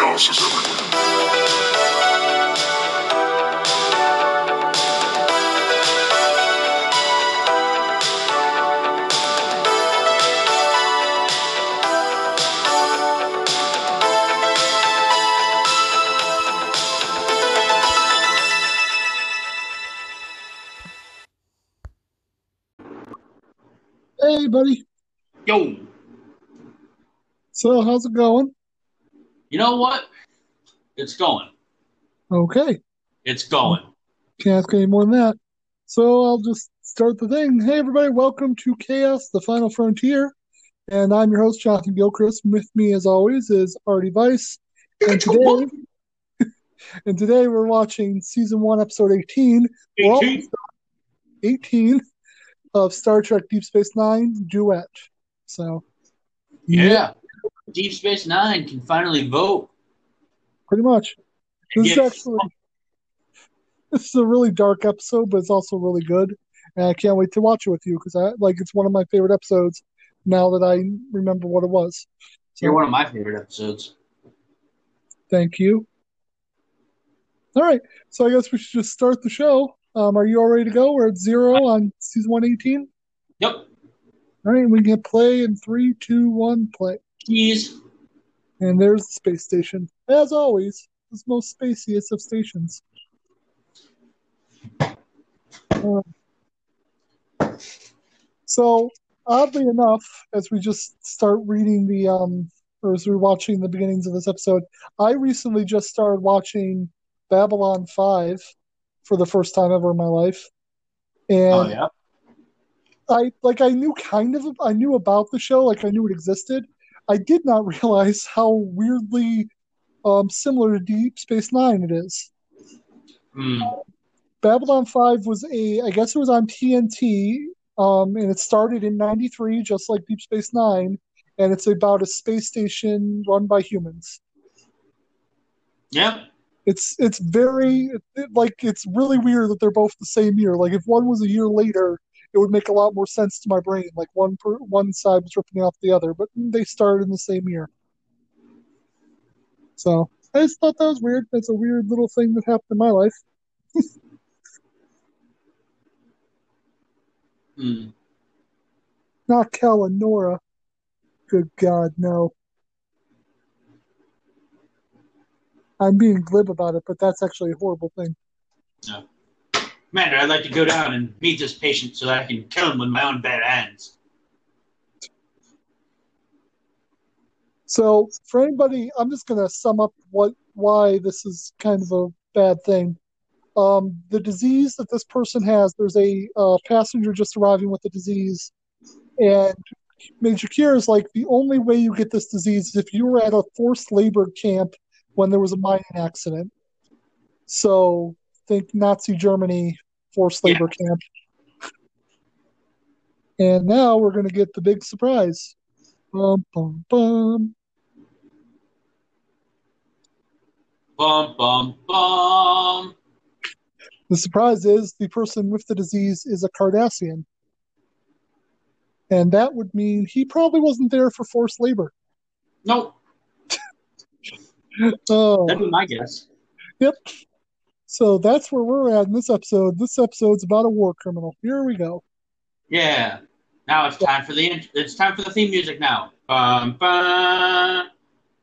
Chaos is everywhere. Hey, buddy. Yo, So, how's it going? You know what? It's going. Okay. It's going. Can't ask any more than that. So, I'll just start the thing. Hey, everybody. Welcome to Chaos, the Final Frontier. And I'm your host, Jonathan Gilchrist. With me, as always, is Artie Weiss. And today, and today we're watching season one, episode 18. 18. 18 of Star Trek Deep Space Nine Duet. So, Yeah. Deep Space Nine can finally vote. pretty much. This is actually this is a really dark episode, but it's also really good, and I can't wait to watch it with you because I like it's one of my favorite episodes. Now that I remember what it was, so You're one of my favorite episodes. thank you. All right, so I guess we should just start the show. Um, are you all ready to go? We're at zero on season one eighteen. Yep. All right, we can get play in three, two, one, play. Keys. And there's the space station, as always. This most spaciest of stations. Uh, so, oddly enough, as we just start reading the, um, or as we're watching the beginnings of this episode, I recently just started watching Babylon 5 for the first time ever in my life. And Oh yeah. I like I knew kind of I knew about the show, like I knew it existed. I did not realize how weirdly um, similar to Deep Space Nine it is. Hmm. Babylon Five was a I guess it was on TNT, um, and it started in '93, just like Deep Space Nine, and it's about a space station run by humans. Yeah. It's it's very it, like it's really weird that they're both the same year. Like if one was a year later, it would make a lot more sense to my brain. Like one per, one side was ripping off the other, but they started in the same year. So I just thought that was weird. That's a weird little thing that happened in my life. Hmm. Not Kalla-Nohra. Good God, no. I'm being glib about it, but that's actually a horrible thing. Commander, I'd like to go down and meet this patient so that I can kill him with my own bare hands. So for anybody, I'm just gonna sum up what why this is kind of a bad thing. Um, the disease that this person has, there's a uh, passenger just arriving with the disease, and Major Kira is like the only way you get this disease is if you were at a forced labor camp when there was a mining accident. So think Nazi Germany forced labor camp. And now we're gonna get the big surprise. Bum bum bum. Bum bum bum. The surprise is the person with the disease is a Cardassian. And that would mean he probably wasn't there for forced labor. Nope. Oh, That'd be my guess. yep. So that's where we're at in this episode. This episode's about a war criminal. Here we go. Yeah. Now it's time for the it's time for the theme music now. Bum bum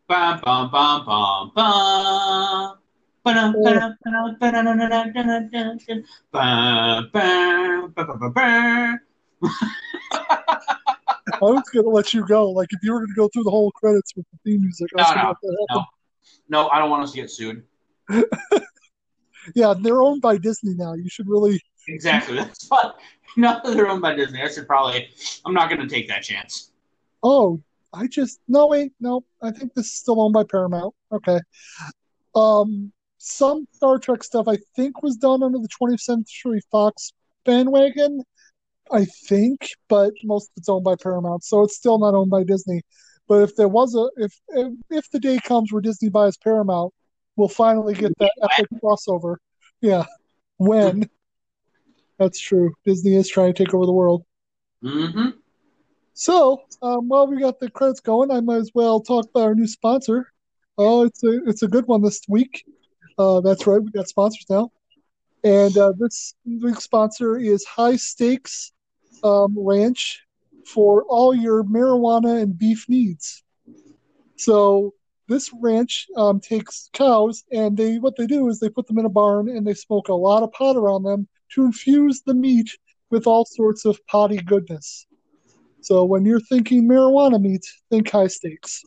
bum bum bum bum bum. I was to let you go. Like, if you were to go through the whole credits with the theme music, I was No, gonna no, let that happen. No, no, I don't want us to get sued. Yeah, they're owned by Disney now. You should really. Exactly. That's fine. Not that they're owned by Disney. I should probably. I'm not going to take that chance. Oh, I just no wait no. I think this is still owned by Paramount. Okay. Um, some Star Trek stuff I think was done under the 20th Century Fox bandwagon. I think, but most of it's owned by Paramount, so it's still not owned by Disney. But if there was a if if, if the day comes where Disney buys Paramount, we'll finally get that epic crossover. Yeah, when. That's true. Disney is trying to take over the world. Mm-hmm. So, um, while we got the credits going, I might as well talk about our new sponsor. Oh, it's a it's a good one this week. Uh, that's right, we got sponsors now, and uh, this week's sponsor is High Stakes um, Ranch for all your marijuana and beef needs. So this ranch um, takes cows, and they what they do is they put them in a barn and they smoke a lot of pot around them to infuse the meat with all sorts of potty goodness. So when you're thinking marijuana meat, think high stakes.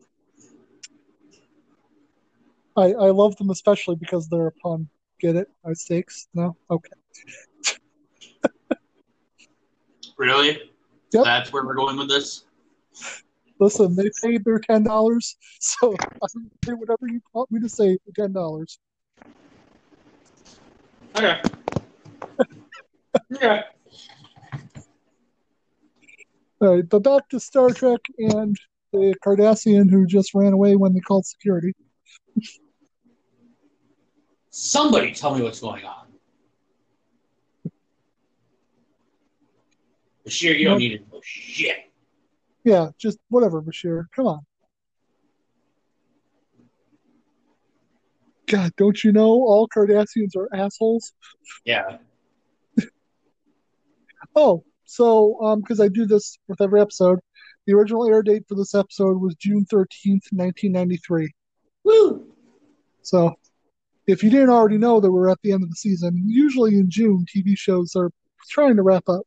I, I love them especially because they're a pun. Get it? High stakes? No? Okay. Really? Yep. That's where we're going with this. Listen, they paid their ten dollars, so I can say whatever you want me to say for ten dollars. Okay. okay. All right, but back to Star Trek and the Cardassian who just ran away when they called security. Somebody tell me what's going on. Bashir, you don't need to know shit. Yeah, just whatever, Bashir. Come on. God, don't you know all Cardassians are assholes? Yeah. Oh, so um, because I do this with every episode, the original air date for this episode was June thirteenth, nineteen ninety three. Woo! So, if you didn't already know that we're at the end of the season, usually in June, TV shows are trying to wrap up.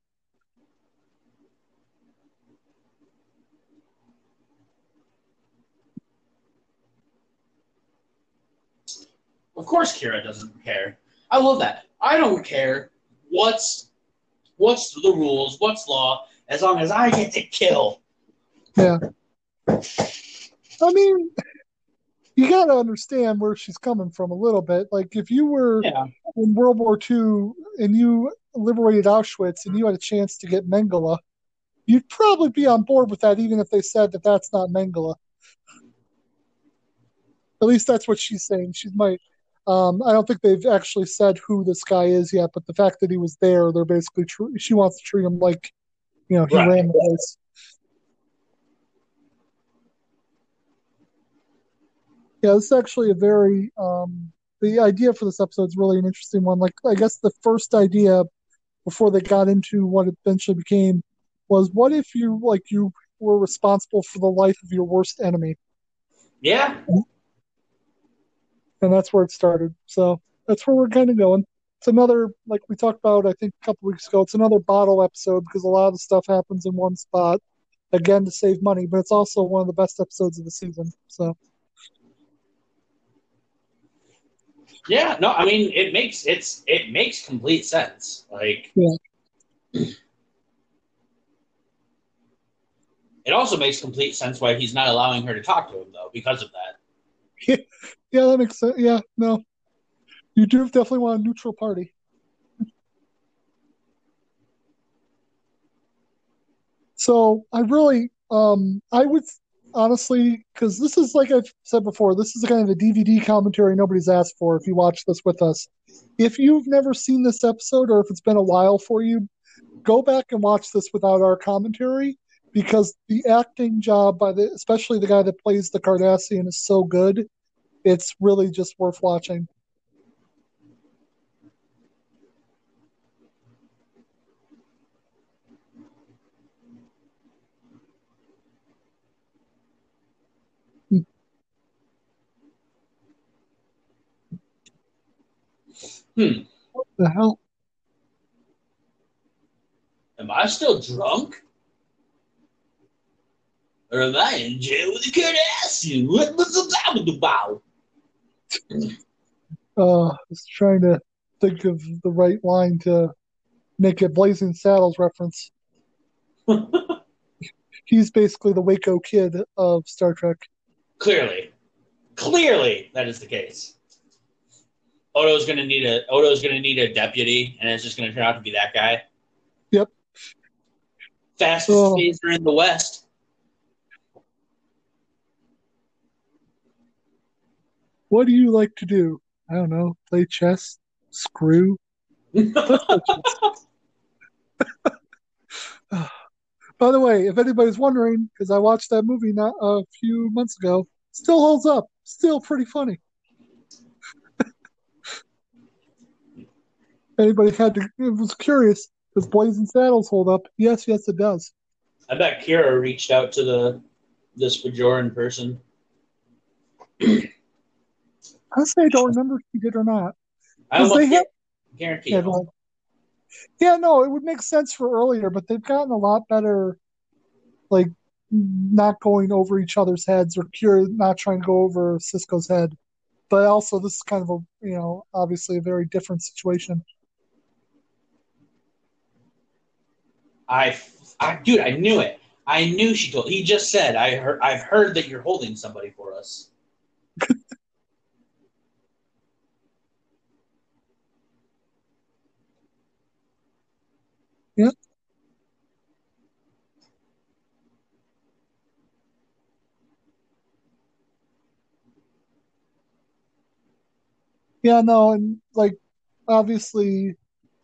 Of course Kira doesn't care. I love that. I don't care what's what's the rules, what's law, as long as I get to kill. Yeah. I mean, you got to understand where she's coming from a little bit. Like, if you were Yeah. in World War II and you liberated Auschwitz and you had a chance to get Mengele, you'd probably be on board with that, even if they said that that's not Mengele. At least that's what she's saying. She might. Um, I don't think they've actually said who this guy is yet, but the fact that he was there, they're basically tr- she wants to treat him like, you know, he Right. ran the place. Yeah, this is actually a very um, the idea for this episode is really an interesting one. Like, I guess the first idea before they got into what it eventually became was, what if you like you were responsible for the life of your worst enemy? Yeah. And that's where it started. So that's where we're kind of going. It's another, like we talked about, I think a couple weeks ago. It's another bottle episode because a lot of the stuff happens in one spot, again to save money. But it's also one of the best episodes of the season. So Yeah. No, I mean it makes it's it makes complete sense. Like Yeah. It also makes complete sense why he's not allowing her to talk to him though, because of that. yeah, that makes sense. Yeah, no, you do definitely want a neutral party. So I really, um, I would honestly, because this is like I've said before, this is kind of a DVD commentary nobody's asked for. If you watch this with us, if you've never seen this episode or if it's been a while for you, go back and watch this without our commentary because the acting job by the, especially the guy that plays the Cardassian, is so good. It's really just worth watching. Hmm. What the hell? Am I still drunk? Or am I in jail with a Cardassian? What was the about? Uh, I was trying to think of the right line to make a Blazing Saddles reference. He's basically the Waco kid of Star Trek. Clearly. Clearly that is the case. Odo's gonna need a Odo's gonna need a deputy, and it's just gonna turn out to be that guy. Yep. Fastest Oh. phaser in the West. What do you like to do? I don't know. Play chess? Screw? By the way, if anybody's wondering, because I watched that movie not a few months ago, Still holds up. Still pretty funny. Anybody had to was curious. Does Blazing Saddles hold up? Yes, yes, it does. I bet Kira reached out to the this Bajoran person. Honestly, I don't remember if he did or not. I almost they guarantee. Yeah, you. yeah, no, it would make sense for earlier, but they've gotten a lot better, like not going over each other's heads or not trying to go over Sisko's head. But also, this is kind of a you know obviously a very different situation. I, I, dude, I knew it. I knew she told. He just said, "I heard. I've heard that you're holding somebody for us." Yeah. Yeah, no, and like obviously,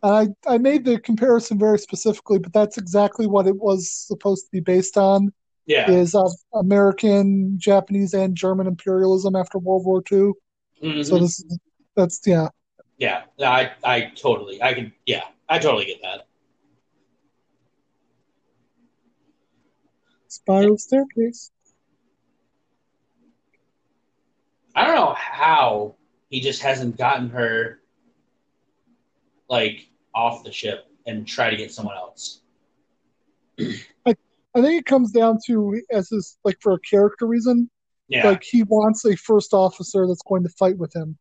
I I made the comparison very specifically, but that's exactly what it was supposed to be based on. Yeah. Is uh, American, Japanese, and German imperialism after World War II. Mhm. So this that's yeah. yeah. I, I totally. I can. Yeah. I totally get that. Spiral staircase. I don't know how he just hasn't gotten her like off the ship and try to get someone else. I think it comes down to as this like for a character reason. Yeah. Like he wants a first officer that's going to fight with him.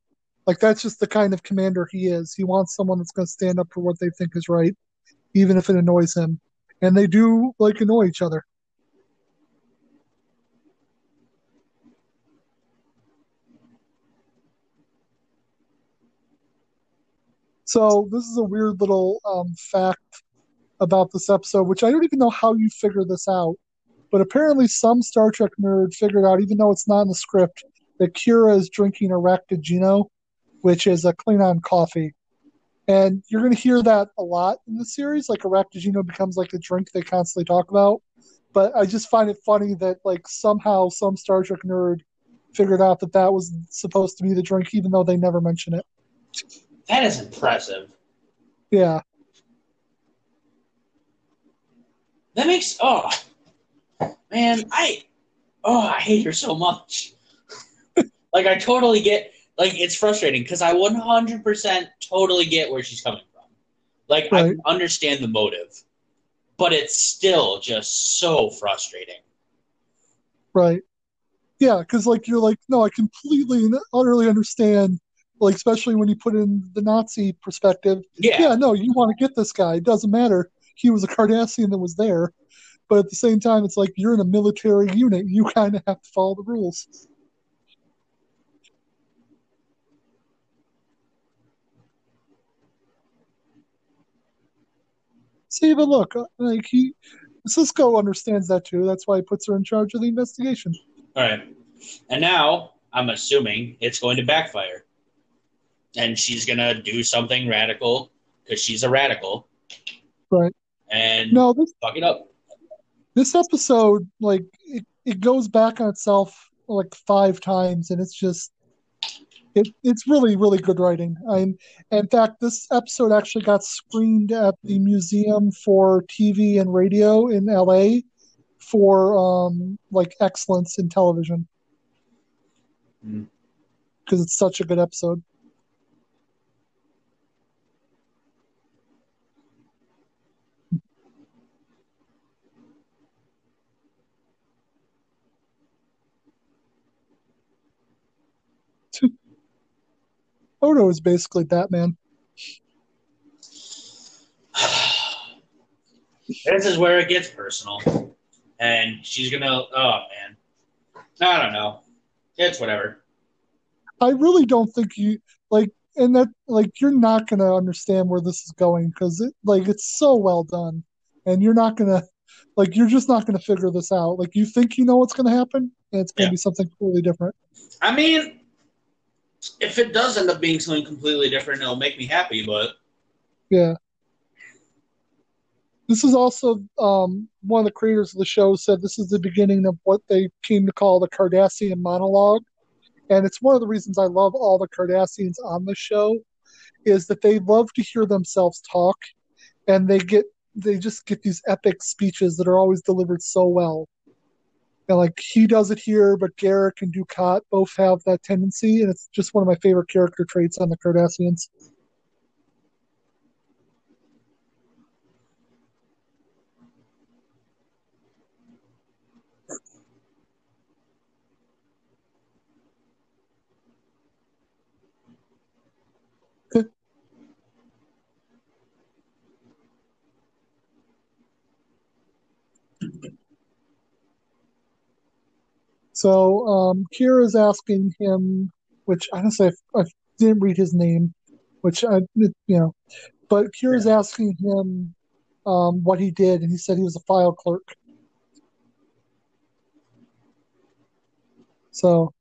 Like that's just the kind of commander he is. He wants someone that's going to stand up for what they think is right, even if it annoys him. And they do like annoy each other. So this is a weird little um, fact about this episode, which I don't even know how you figure this out. But apparently, some Star Trek nerd figured out, even though it's not in the script, that Kira is drinking a raktajino, which is a Klingon coffee. And you're going to hear that a lot in the series. Like raktajino becomes like a drink they constantly talk about. But I just find it funny that like somehow some Star Trek nerd figured out that that was supposed to be the drink, even though they never mention it. That is impressive. Yeah, That makes oh man, I oh I hate her so much. like I totally get like it's frustrating because I 100% totally get where she's coming from. Like Right. I understand the motive, but it's still just so frustrating. right. Yeah, because like you're like, no, I completely and utterly understand. Like especially when you put in the Nazi perspective, Yeah, yeah, no, you want to get this guy. It doesn't matter. He was a Cardassian that was there. But at the same time, it's like you're in a military unit. You kind of have to follow the rules. See, but look, uh, like he, Sisko understands that too. That's why he puts her in charge of the investigation. all right. And now I'm assuming it's going to backfire, and she's gonna do something radical because she's a radical, Right. And No, this fuck it up. this episode, like, it, it goes back on itself like five times, and it's just, it, it's really, really good writing. I'm, in fact, this episode actually got screened at the Museum for TV and Radio in LA for um, like excellence in television Hmm. because it's such a good episode. Odo is basically Batman. this is where it gets personal. And she's gonna oh man. I don't know. It's whatever. I really don't think you like, and that like you're not gonna understand where this is going because it like it's so well done, and you're not gonna like you're just not gonna figure this out. Like you think you know what's gonna happen, and it's gonna Yeah. be something completely different. I mean if it does end up being something completely different, it'll make me happy, but Yeah, This is also um, one of the creators of the show said this is the beginning of what they came to call the Cardassian monologue, and it's one of the reasons I love all the Cardassians on the show, is that they love to hear themselves talk, and they get they just get these epic speeches that are always delivered so well. And like he does it here, but Garak and Dukat both have that tendency, and it's just one of my favorite character traits on the Cardassians. So um, Kira's asking him, which honestly I, I didn't read his name, which I you know, but Kira's asking him um, what he did, and he said he was a file clerk. So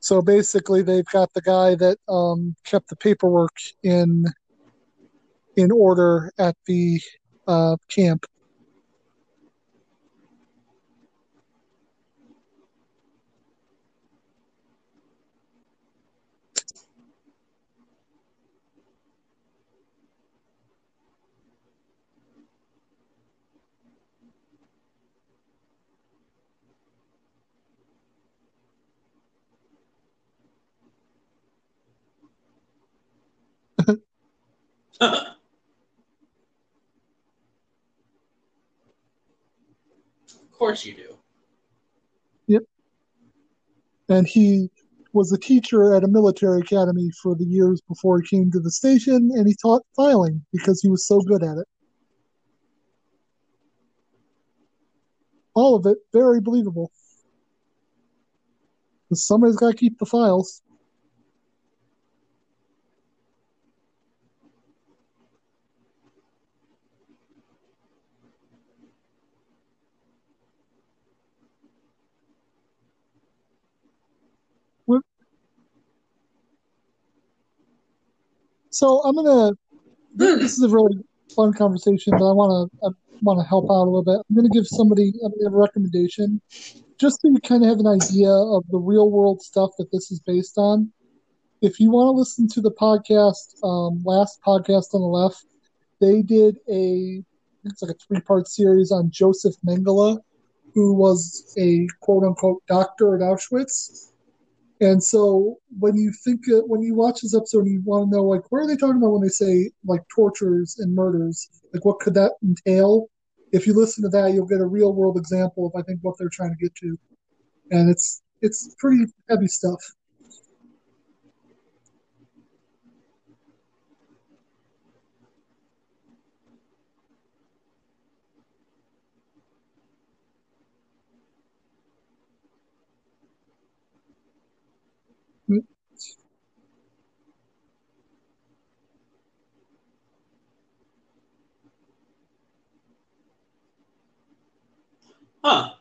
so basically, they've got the guy that um, kept the paperwork in in order at the uh, camp. Of course you do. Yep. And he was a teacher at a military academy for the years before he came to the station and he taught filing because he was so good at it all of it very believable somebody's got to keep the files so i'm gonna this is a really fun conversation, but I want to I want to help out a little bit. I'm going to give somebody I'm gonna give a recommendation, just so you kind of have an idea of the real world stuff that this is based on. If you want to listen to the podcast, um, last podcast on the left, they did a it's like a three part series on Joseph Mengele, who was a quote unquote doctor at Auschwitz. And so when you think when you watch this episode, you want to know like what are they talking about when they say like tortures and murders? Like what could that entail? If you listen to that, you'll get a real world example of I think what they're trying to get to, and it's it's pretty heavy stuff. Huh.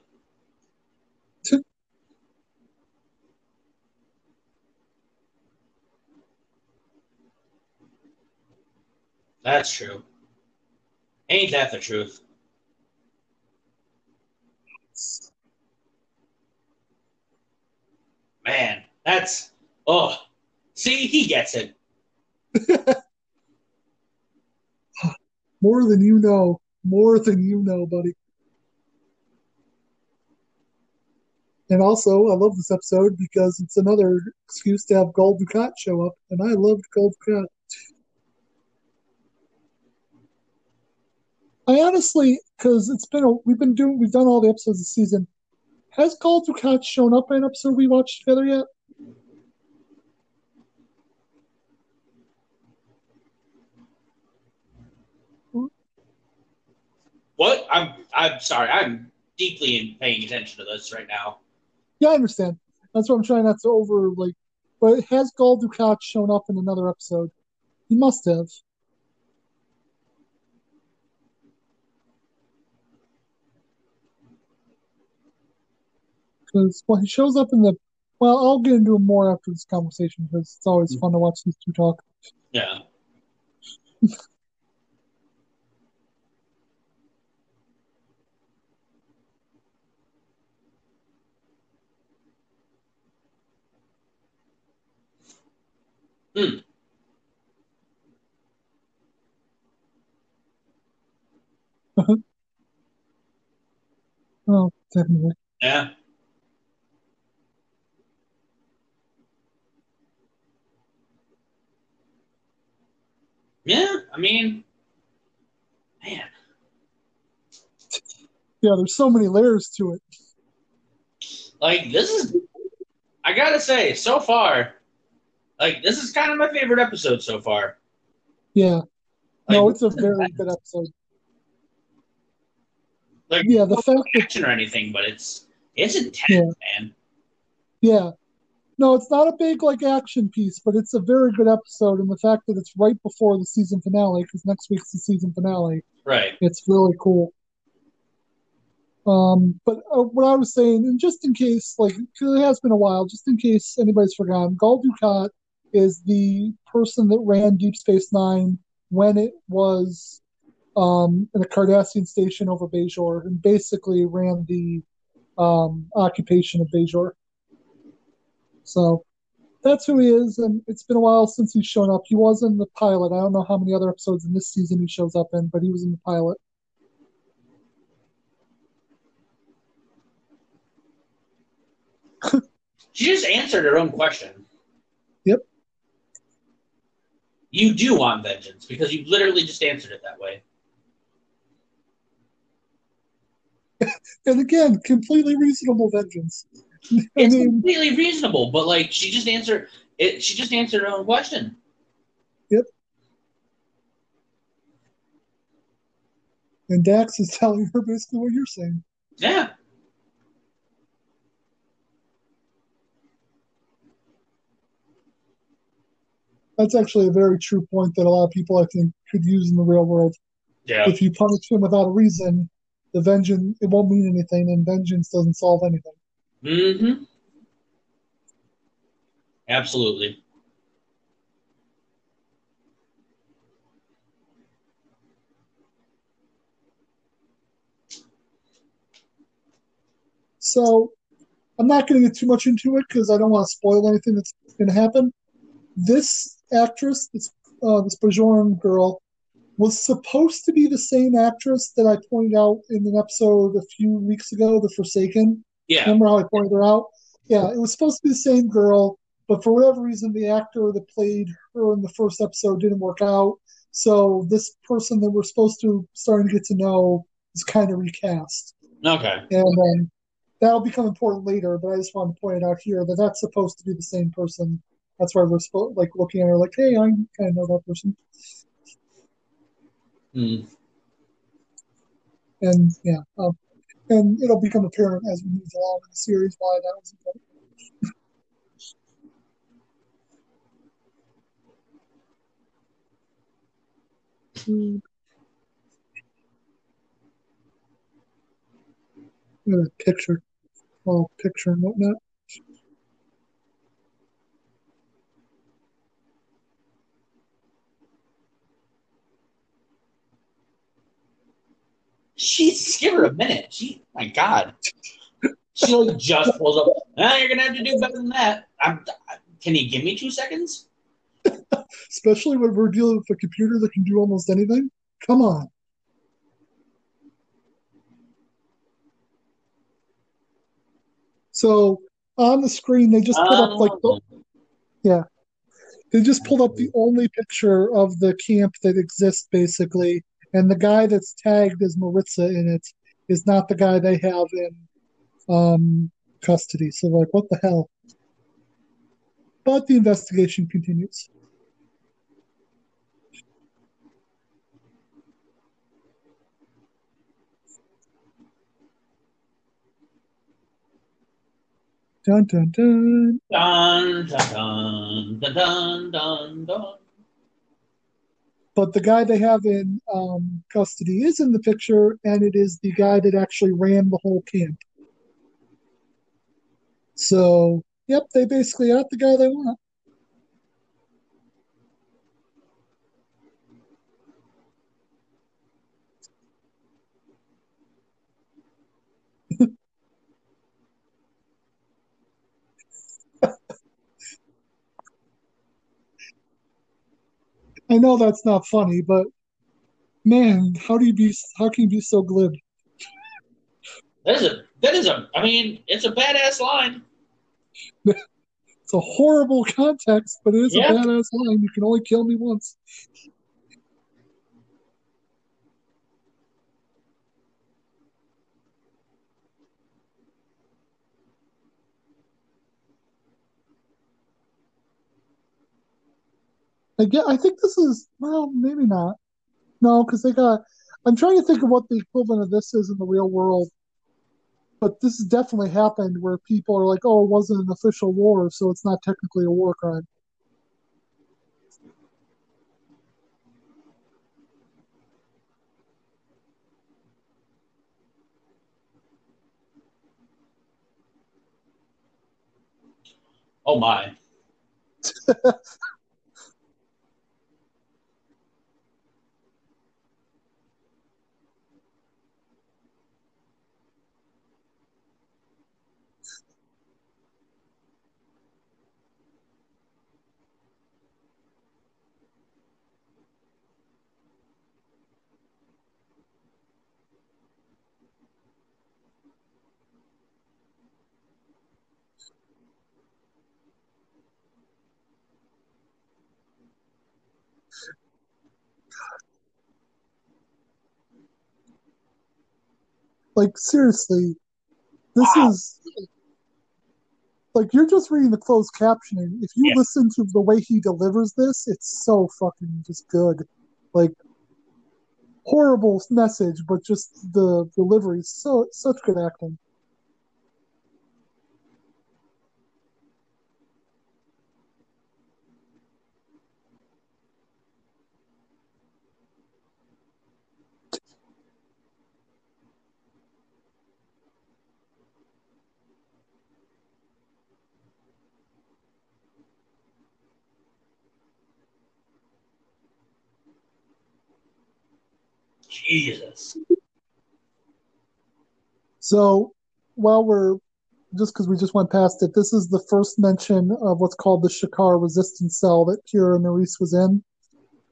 That's true. Ain't that the truth? Man, that's oh. See, he gets it. More than you know, more than you know, buddy. And also, I love this episode because it's another excuse to have Gul Dukat show up, and I loved Gul Dukat. I honestly, because it's been a, we've been doing, we've done all the episodes this season. Has Gul Dukat shown up in an episode we watched together yet? What? I'm I'm sorry. I'm deeply in paying attention to this right now. Yeah, I understand. That's what I'm trying not to over like. But has Gul Dukat shown up in another episode? He must have. Because well, he shows up in the Well, I'll get into more after this conversation because it's always mm-hmm. fun to watch these two talk. Yeah. Hmm. Oh, definitely. Yeah. Yeah, I mean, man, Yeah, there's so many layers to it. like this is, I gotta say, so far, like this is kind of my favorite episode so far. Yeah. Like, No, it's a very good episode. like Yeah, the fact that action or anything, but it's it's intense, Yeah. man. Yeah. No, it's not a big like action piece, but it's a very good episode, and the fact that it's right before the season finale, because next week's the season finale, Right. it's really cool. Um, but uh, what I was saying, and just in case, like, 'cause it has been a while, just in case anybody's forgotten, Gul Dukat is the person that ran Deep Space Nine when it was um, in the Cardassian station over Bajor, and basically ran the um, occupation of Bajor. So that's who he is, and it's been a while since he's shown up. He was in the pilot. I don't know how many other episodes in this season he shows up in, but he was in the pilot. She just answered her own question. Yep. You do want vengeance because you literally just answered it that way. And again, completely reasonable vengeance. I It's mean, completely reasonable, but like she just answered it. She just answered her own question. Yep. And Dax is telling her basically what you're saying. Yeah. That's actually a very true point that a lot of people, I think, could use in the real world. Yeah. If you punish him without a reason, the vengeance it won't mean anything, and vengeance doesn't solve anything. Mm-hmm. Absolutely. So I'm not going to get too much into it because I don't want to spoil anything that's going to happen. This actress, this uh, this Bajoran girl, was supposed to be the same actress that I pointed out in an episode a few weeks ago, The Forsaken. Yeah. Remember how I pointed her out? Yeah, it was supposed to be the same girl, but for whatever reason, the actor that played her in the first episode didn't work out. So this person that we're supposed to starting to get to know is kind of recast, Okay. and um, that'll become important later. But I just wanted to point it out here that that's supposed to be the same person. That's why we're supposed like looking at her like, hey, I kind of know that person, Hmm. and yeah, um, and it'll become apparent as we move along in the series why that was important. Look at that picture. Oh, picture and whatnot. She's give her a minute. She, my God. She like just pulls up. Ah, you're gonna have to do better than that. I'm, can you give me two seconds? Especially when we're dealing with a computer that can do almost anything. Come on. So on the screen, they just put up like the, Oh. they just pulled up the only picture of the camp that exists basically, and the guy that's tagged as Marritza in it is not the guy they have in um, custody. So like, what the hell? But the investigation continues. Dun dun dun. Dun, dun, dun, dun, dun, dun, dun. But the guy they have in um, custody is in the picture, and it is the guy that actually ran the whole camp. So, yep, they basically got the guy they want. I know that's not funny, but man, how do you be? How can you be so glib? That is a that is a I mean, it's a badass line. It's a horrible context, but it is Yeah. a badass line. You can only kill me once. I get. I think this is well, maybe not. No, because they got. I'm trying to think of what the equivalent of this is in the real world. But this has definitely happened where people are like, "Oh, it wasn't an official war, so it's not technically a war crime." Oh my. Like seriously, this Wow. is like you're just reading the closed captioning. If you Yeah. listen to the way he delivers this, it's so fucking just good. Like horrible message, but just the delivery is so such good acting. Jesus. So while we're just because we just went past it, this is the first mention of what's called the Shakaar resistance cell that Kira Nerys was in,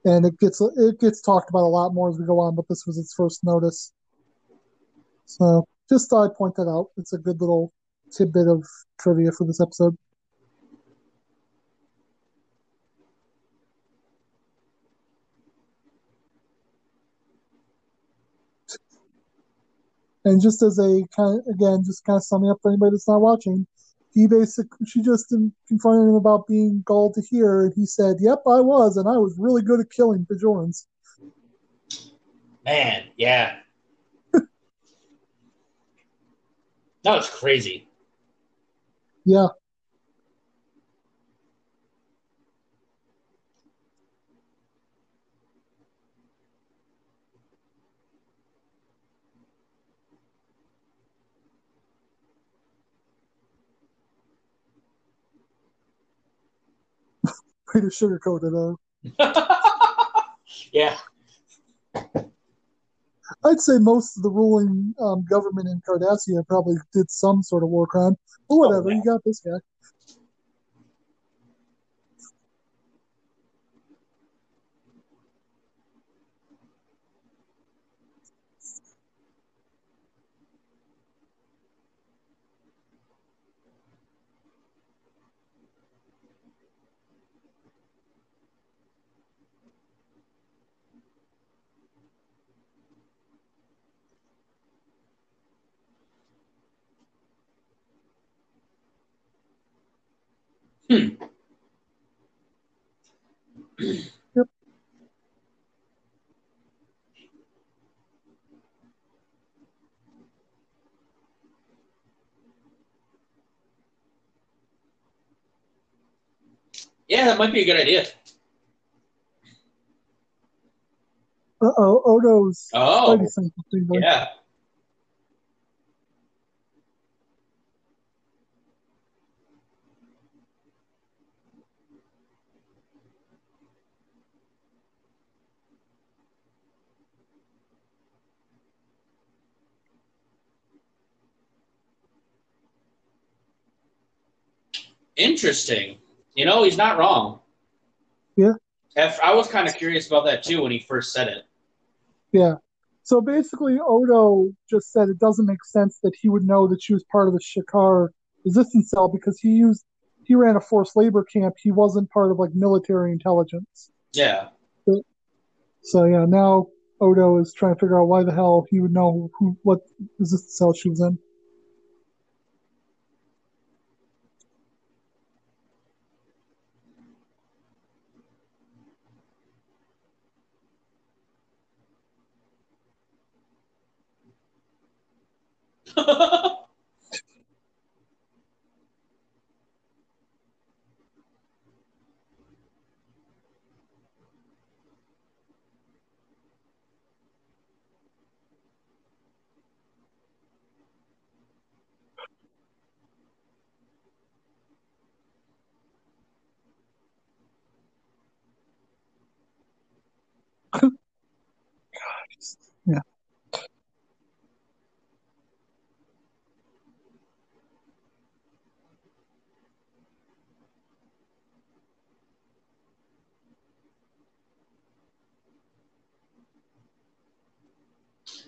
and it gets it gets talked about a lot more as we go on. But this was its first notice, so just thought I'd point that out. It's a good little tidbit of trivia for this episode. And just as a kind of, again, just kind of summing up for anybody that's not watching, he basically, she just confronted him about being Gul Darhe'el, and he said, Yep, I was, and I was really good at killing Bajorans. Man, yeah. that was crazy. Yeah. Way to sugarcoat it. Uh, yeah. I'd say most of the ruling um, government in Cardassia probably did some sort of war crime. But whatever, yeah. you got this guy. Hmm. Yeah, that might be a good idea. Uh oh, Odo's Oh, Spidey sense is tingling. yeah. Interesting. You know, he's not wrong. Yeah. I was kind of curious about that too when he first said it. Yeah. So basically, Odo just said it doesn't make sense that he would know that she was part of the Shakaar resistance cell because he used he ran a forced labor camp. He wasn't part of like military intelligence. Yeah. So yeah, now Odo is trying to figure out why the hell he would know who what resistance cell she was in. Yeah.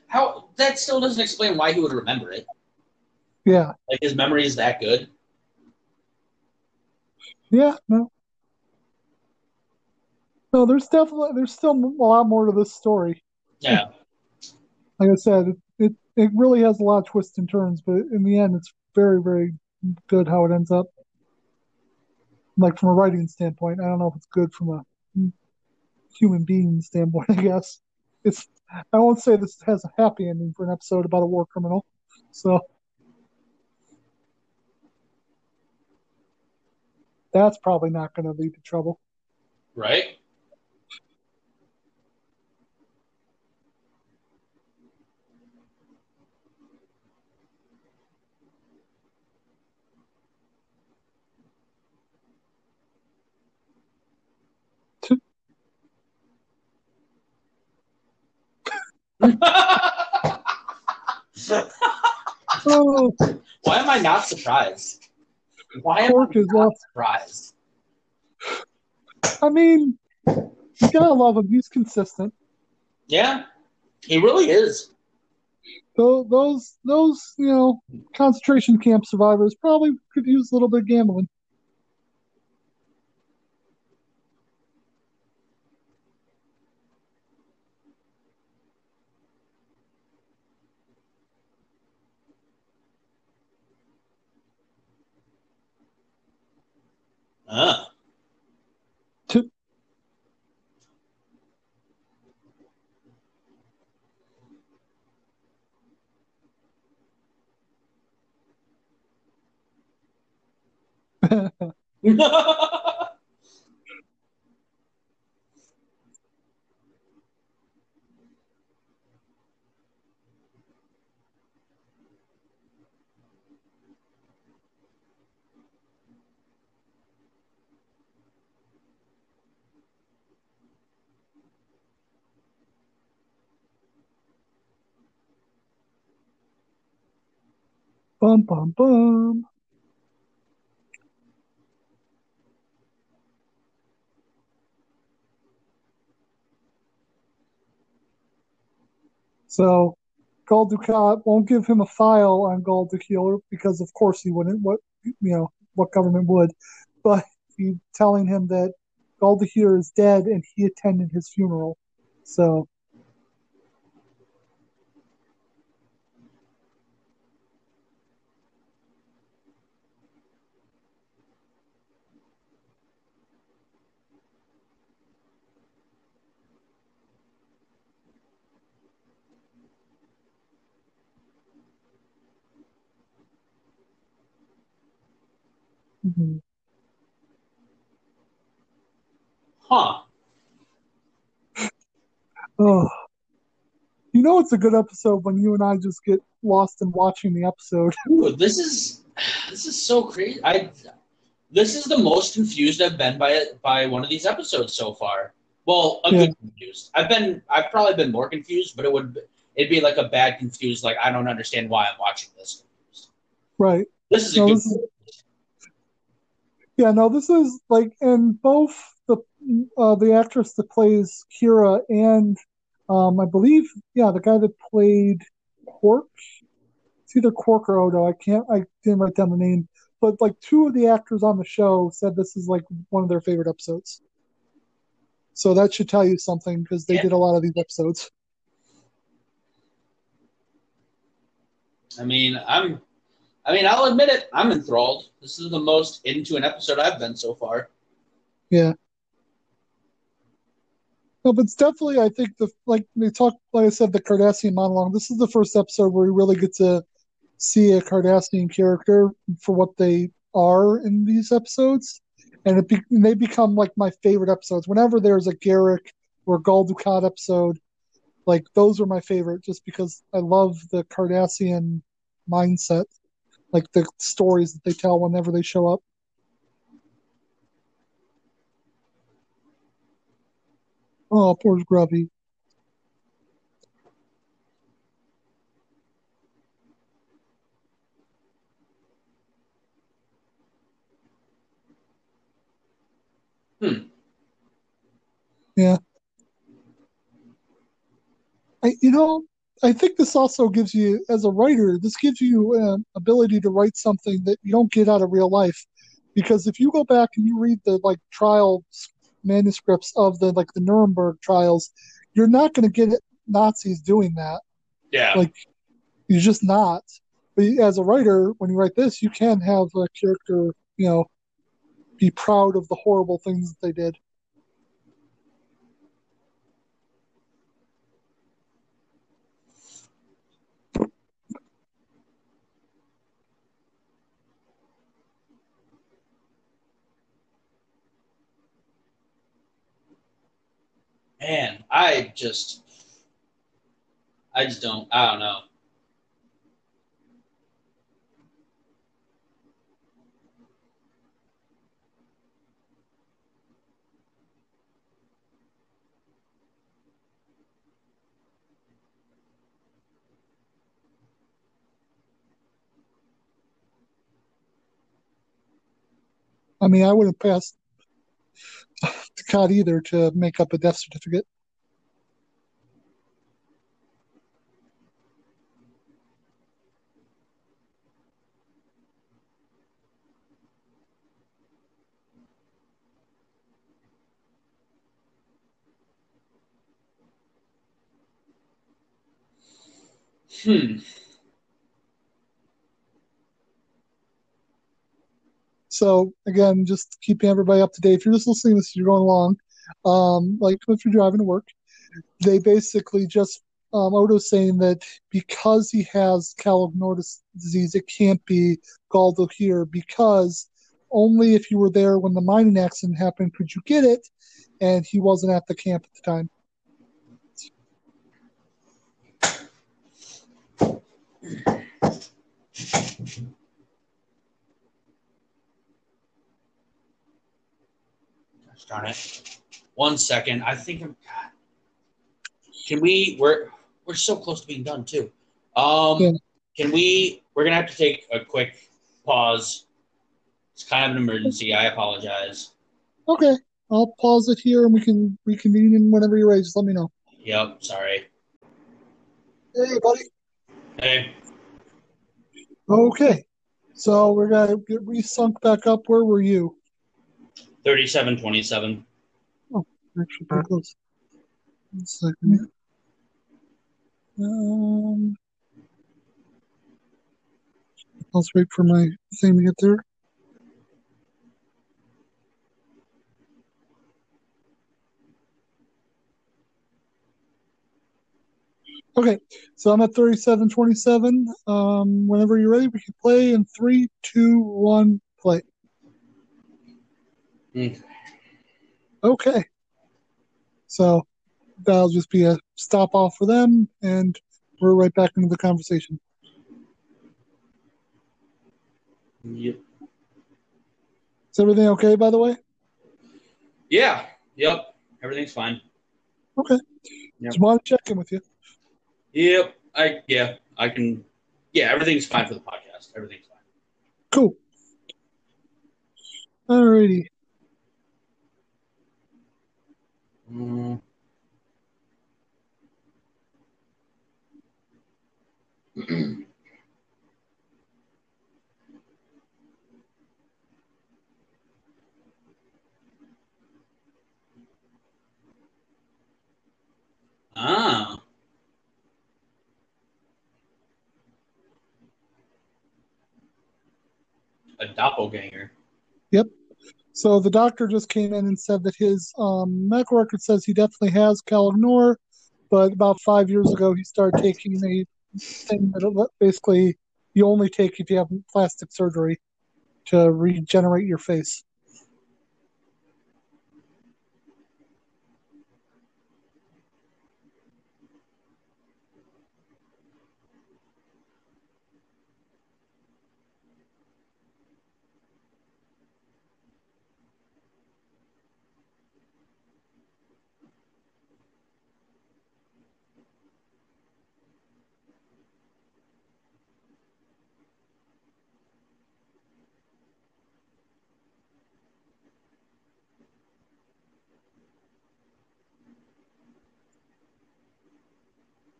How that still doesn't explain why he would remember it. Yeah. Like his memory is that good. Yeah. No. No, there's definitely there's still a lot more to this story. Yeah. Like I said, it it, it really has a lot of twists and turns, but in the end, it's very very good how it ends up. Like from a writing standpoint, I don't know if it's good from a human being standpoint. I guess it's. I won't say this has a happy ending for an episode about a war criminal. So that's probably not going to lead to trouble. Right? Why am I not surprised? Why am Quark I not up. surprised? I mean, you gotta love him. He's consistent. Yeah, he really is. Those, those, those, you know, concentration camp survivors probably could use a little bit of gambling. Ah. To- Bum bum bum. So, Gul Dukat won't give him a file on Gul Darhe'el because, of course, he wouldn't. What you know, what government would? But he's telling him that Gul Darhe'el is dead and he attended his funeral. So, mhm. huh. oh, you know, it's a good episode when you and I just get lost in watching the episode. Ooh, this is this is so crazy. I this is the most confused I've been by it by one of these episodes so far. Well, a Yeah. good confused. I've been I've probably been more confused, but it would it'd be like a bad confused. Like I don't understand why I'm watching this. Right. This is a No, good. this is- Yeah, no, this is like, and both the uh, the actress that plays Kira and um, I believe, yeah, the guy that played Quark. It's either Quark or Odo. I can't. I didn't write down the name, but like two of the actors on the show said this is like one of their favorite episodes. So that should tell you something because they Yeah. did a lot of these episodes. I mean, I'm. I mean, I'll admit it. I'm enthralled. This is the most into an episode I've been so far. Yeah. No, but it's definitely, I think the like they talk, like I said, the Cardassian monologue. This is the first episode where we really get to see a Cardassian character for what they are in these episodes, and it be, and they become like my favorite episodes. Whenever there's a Garak or Gul Dukat episode, like those are my favorite, just because I love the Cardassian mindset, like the stories that they tell whenever they show up. Oh, poor Grubby. Hmm. Yeah. I, you know, I think this also gives you, as a writer, this gives you an ability to write something that you don't get out of real life. Because if you go back and you read the like trial manuscripts of the like the Nuremberg trials, you're not going to get Nazis doing that. Yeah. Like, you're just not. But as a writer, when you write this, you can have a character, you know, be proud of the horrible things that they did. Man, I just. I just don't. I don't know. I mean, I would have pass the COD either to make up a death certificate. Hmm. So again, just keeping everybody up to date. If you're just listening to this, you're going along. Um, like if you're driving to work, they basically just um, Odo's saying that because he has Kalla-Nohra disease, it can't be Gul Darhe'el because only if you were there when the mining accident happened could you get it, and he wasn't at the camp at the time. Darn it. One second. I think I'm. God. Can we? We're we're so close to being done too. Um, Yeah. can we? We're gonna have to take a quick pause. It's kind of an emergency. I apologize. Okay, I'll pause it here and we can reconvene and whenever you're ready. Just let me know. Yep. Sorry. Hey, buddy. Hey. Okay, so we're gonna get re-sunk back up. Where were you? Thirty-seven twenty-seven. Actually, pretty close. One second. Um, let's wait for my thing to get there. Okay, so I'm at 3727. Um, whenever you're ready, we can play in three, two, one, play. Okay. Okay. So that'll just be a stop off for them, and we're right back into the conversation. Yep. Is everything okay, by the way? Yeah. Yep. Everything's fine. Okay. Yep. Just want to check in with you. Yep. I yeah. I can. Yeah. Everything's fine for the podcast. Everything's fine. Cool. Alrighty. Mm. ah. A doppelganger. So the doctor just came in and said that his um, medical record says he definitely has Kalla-Nohra, but about five years ago he started taking a thing that basically you only take if you have plastic surgery to regenerate your face.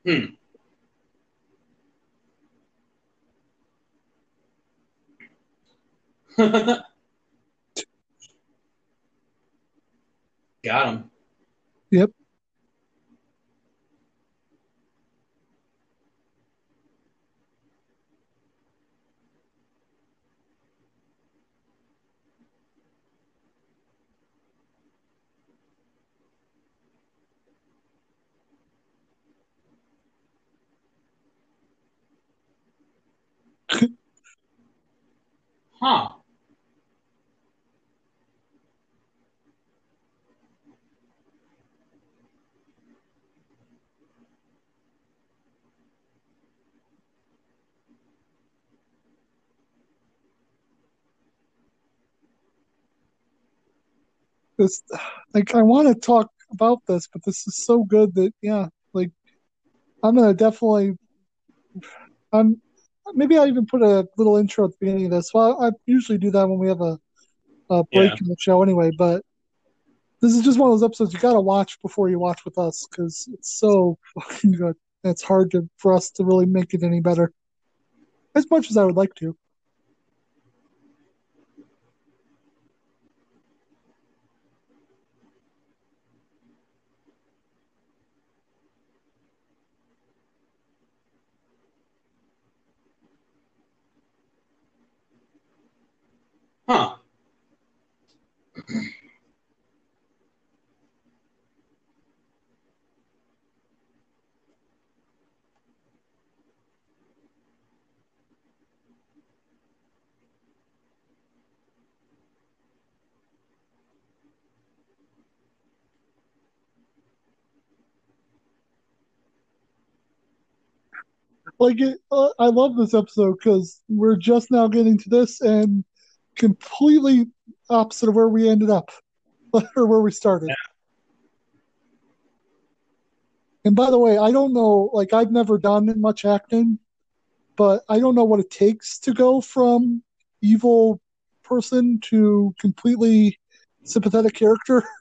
Hmm. Got him. Yep. Huh. This, like, I want to talk about this, but this is so good that yeah, like, I'm gonna definitely, I'm maybe I'll even put a little intro at the beginning of this. Well, I usually do that when we have a, a break Yeah. in the show anyway, but this is just one of those episodes you got to watch before you watch with us because it's so fucking good. It's hard to for us to really make it any better, as much as I would like to. Like, it, uh, I love this episode because we're just now getting to this and completely opposite of where we ended up or where we started. And by the way, I don't know, like, I've never done much acting, but I don't know what it takes to go from evil person to completely sympathetic character.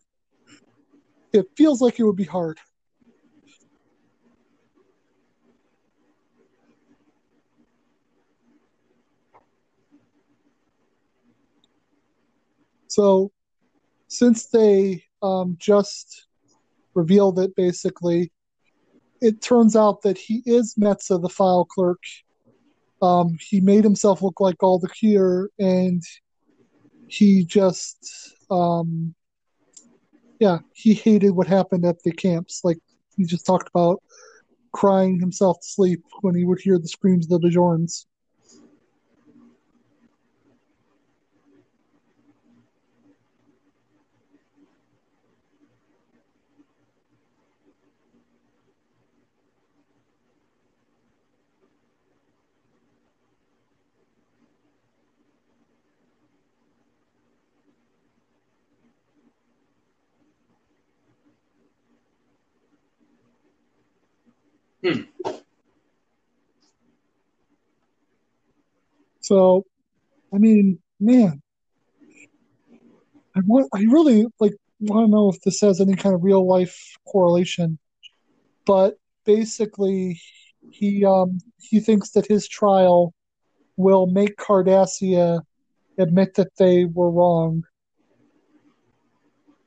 It feels like it would be hard. So, since they um, just revealed it, basically, it turns out that he is Marritza, the file clerk. Um, he made himself look like all the cure, and he just, um, yeah, he hated what happened at the camps. Like he just talked about crying himself to sleep when he would hear the screams of the Bajorans. Hmm. So, I mean, man, I want. I really like want to know if this has any kind of real life correlation, but basically, he um he thinks that his trial will make Cardassia admit that they were wrong.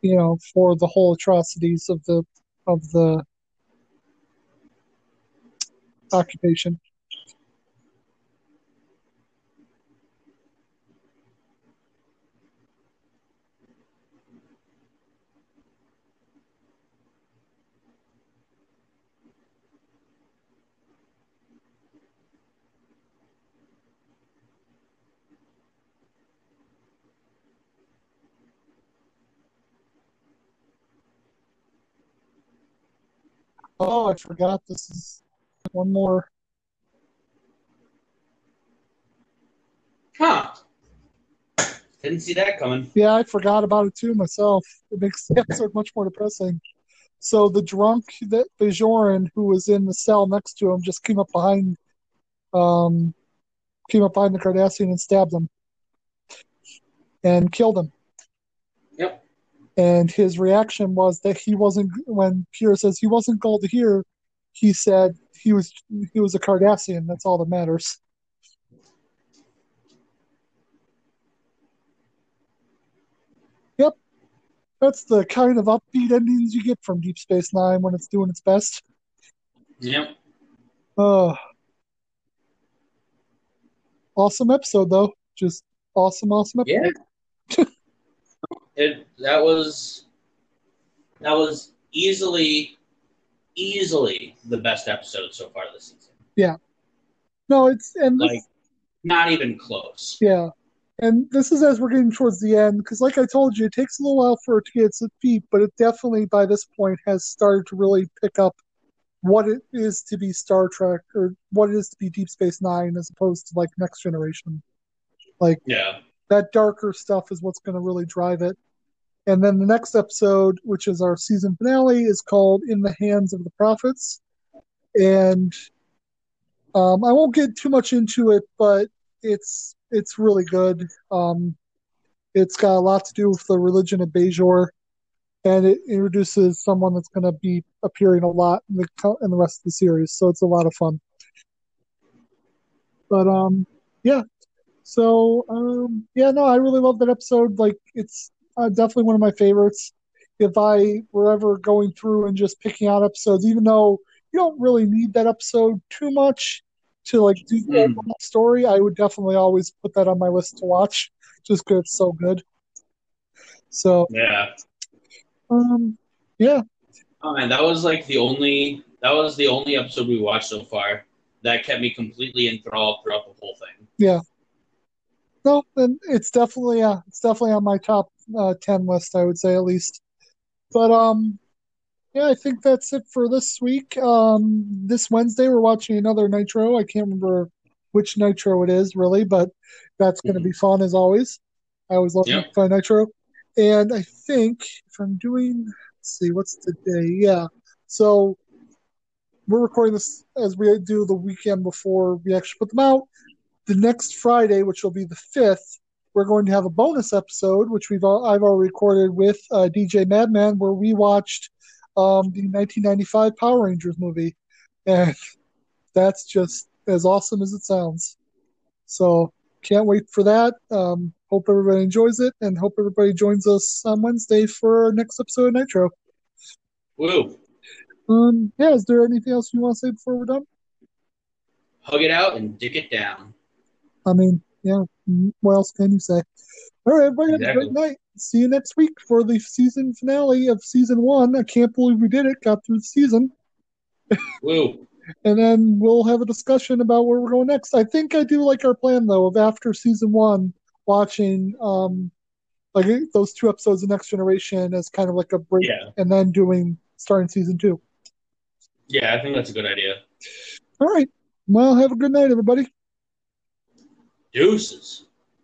You know, for the whole atrocities of the of the occupation. Oh, I forgot. This is one more. Huh. Didn't see that coming. Yeah, I forgot about it too myself. It makes the episode much more depressing. So the drunk that Bajoran, who was in the cell next to him, just came up behind, um, came up behind the Cardassian and stabbed him, and killed him. Yep. And his reaction was that he wasn't. When Kira says he wasn't Gul Darhe'el, he said he was he was a Cardassian. That's all that matters. Yep. That's the kind of upbeat endings you get from Deep Space Nine when it's doing its best. Yep. Uh, awesome episode though. Just awesome, awesome episode. Yeah. it that was that was easily easily the best episode so far this season. Yeah. No, it's and this, Like not even close. yeah, and this is as we're getting towards the end because, like I told you, it takes a little while for it to get its feet, but it definitely by this point has started to really pick up what it is to be Star Trek or what it is to be Deep Space Nine as opposed to like Next Generation. Like Yeah. that darker stuff is what's going to really drive it. And then the next episode, which is our season finale, is called "In the Hands of the Prophets," and um, I won't get too much into it, but it's it's really good. Um, it's got a lot to do with the religion of Bajor, and it introduces someone that's going to be appearing a lot in the in the rest of the series. So it's a lot of fun. But um, yeah. So um, yeah, no, I really love that episode. Like, it's uh, definitely one of my favorites. If I were ever going through and just picking out episodes, even though you don't really need that episode too much to like do the Mm. overall story, I would definitely always put that on my list to watch, just because it's so good. So Yeah. um, yeah, Oh man, that was like the only that was the only episode we watched so far that kept me completely enthralled throughout the whole thing. Yeah. No, and it's definitely uh, it's definitely on my top uh, ten list. I would say at least. But um, yeah, I think that's it for this week. Um, this Wednesday we're watching another Nitro. I can't remember which Nitro it is really, but that's going to be fun as always. I always love Yep. Find Nitro, and I think if I'm doing, let's see, what's today? Yeah, so we're recording this as we do the weekend before we actually put them out. The next Friday, which will be the fifth, we're going to have a bonus episode, which we've al- I've already recorded with uh, DJ Madman, where we watched um, the 1995 Power Rangers movie, and that's just as awesome as it sounds. So can't wait for that. Um, hope everybody enjoys it, and hope everybody joins us on Wednesday for our next episode of Nitro. Woo! Um, yeah, is there anything else you want to say before we're done? Hug it out and dick it down. I mean, yeah, mm, what else can you say? All right, everybody, have a Exactly. great night. See you next week for the season finale of season one. I can't believe we did it, got through the season. Woo! And then we'll have a discussion about where we're going next. I think I do like our plan, though, of after season one, watching um, like those two episodes of Next Generation as kind of like a break, Yeah. and then doing starting season two. Yeah, I think that's a good idea. All right. Well, have a good night, everybody. Deuces.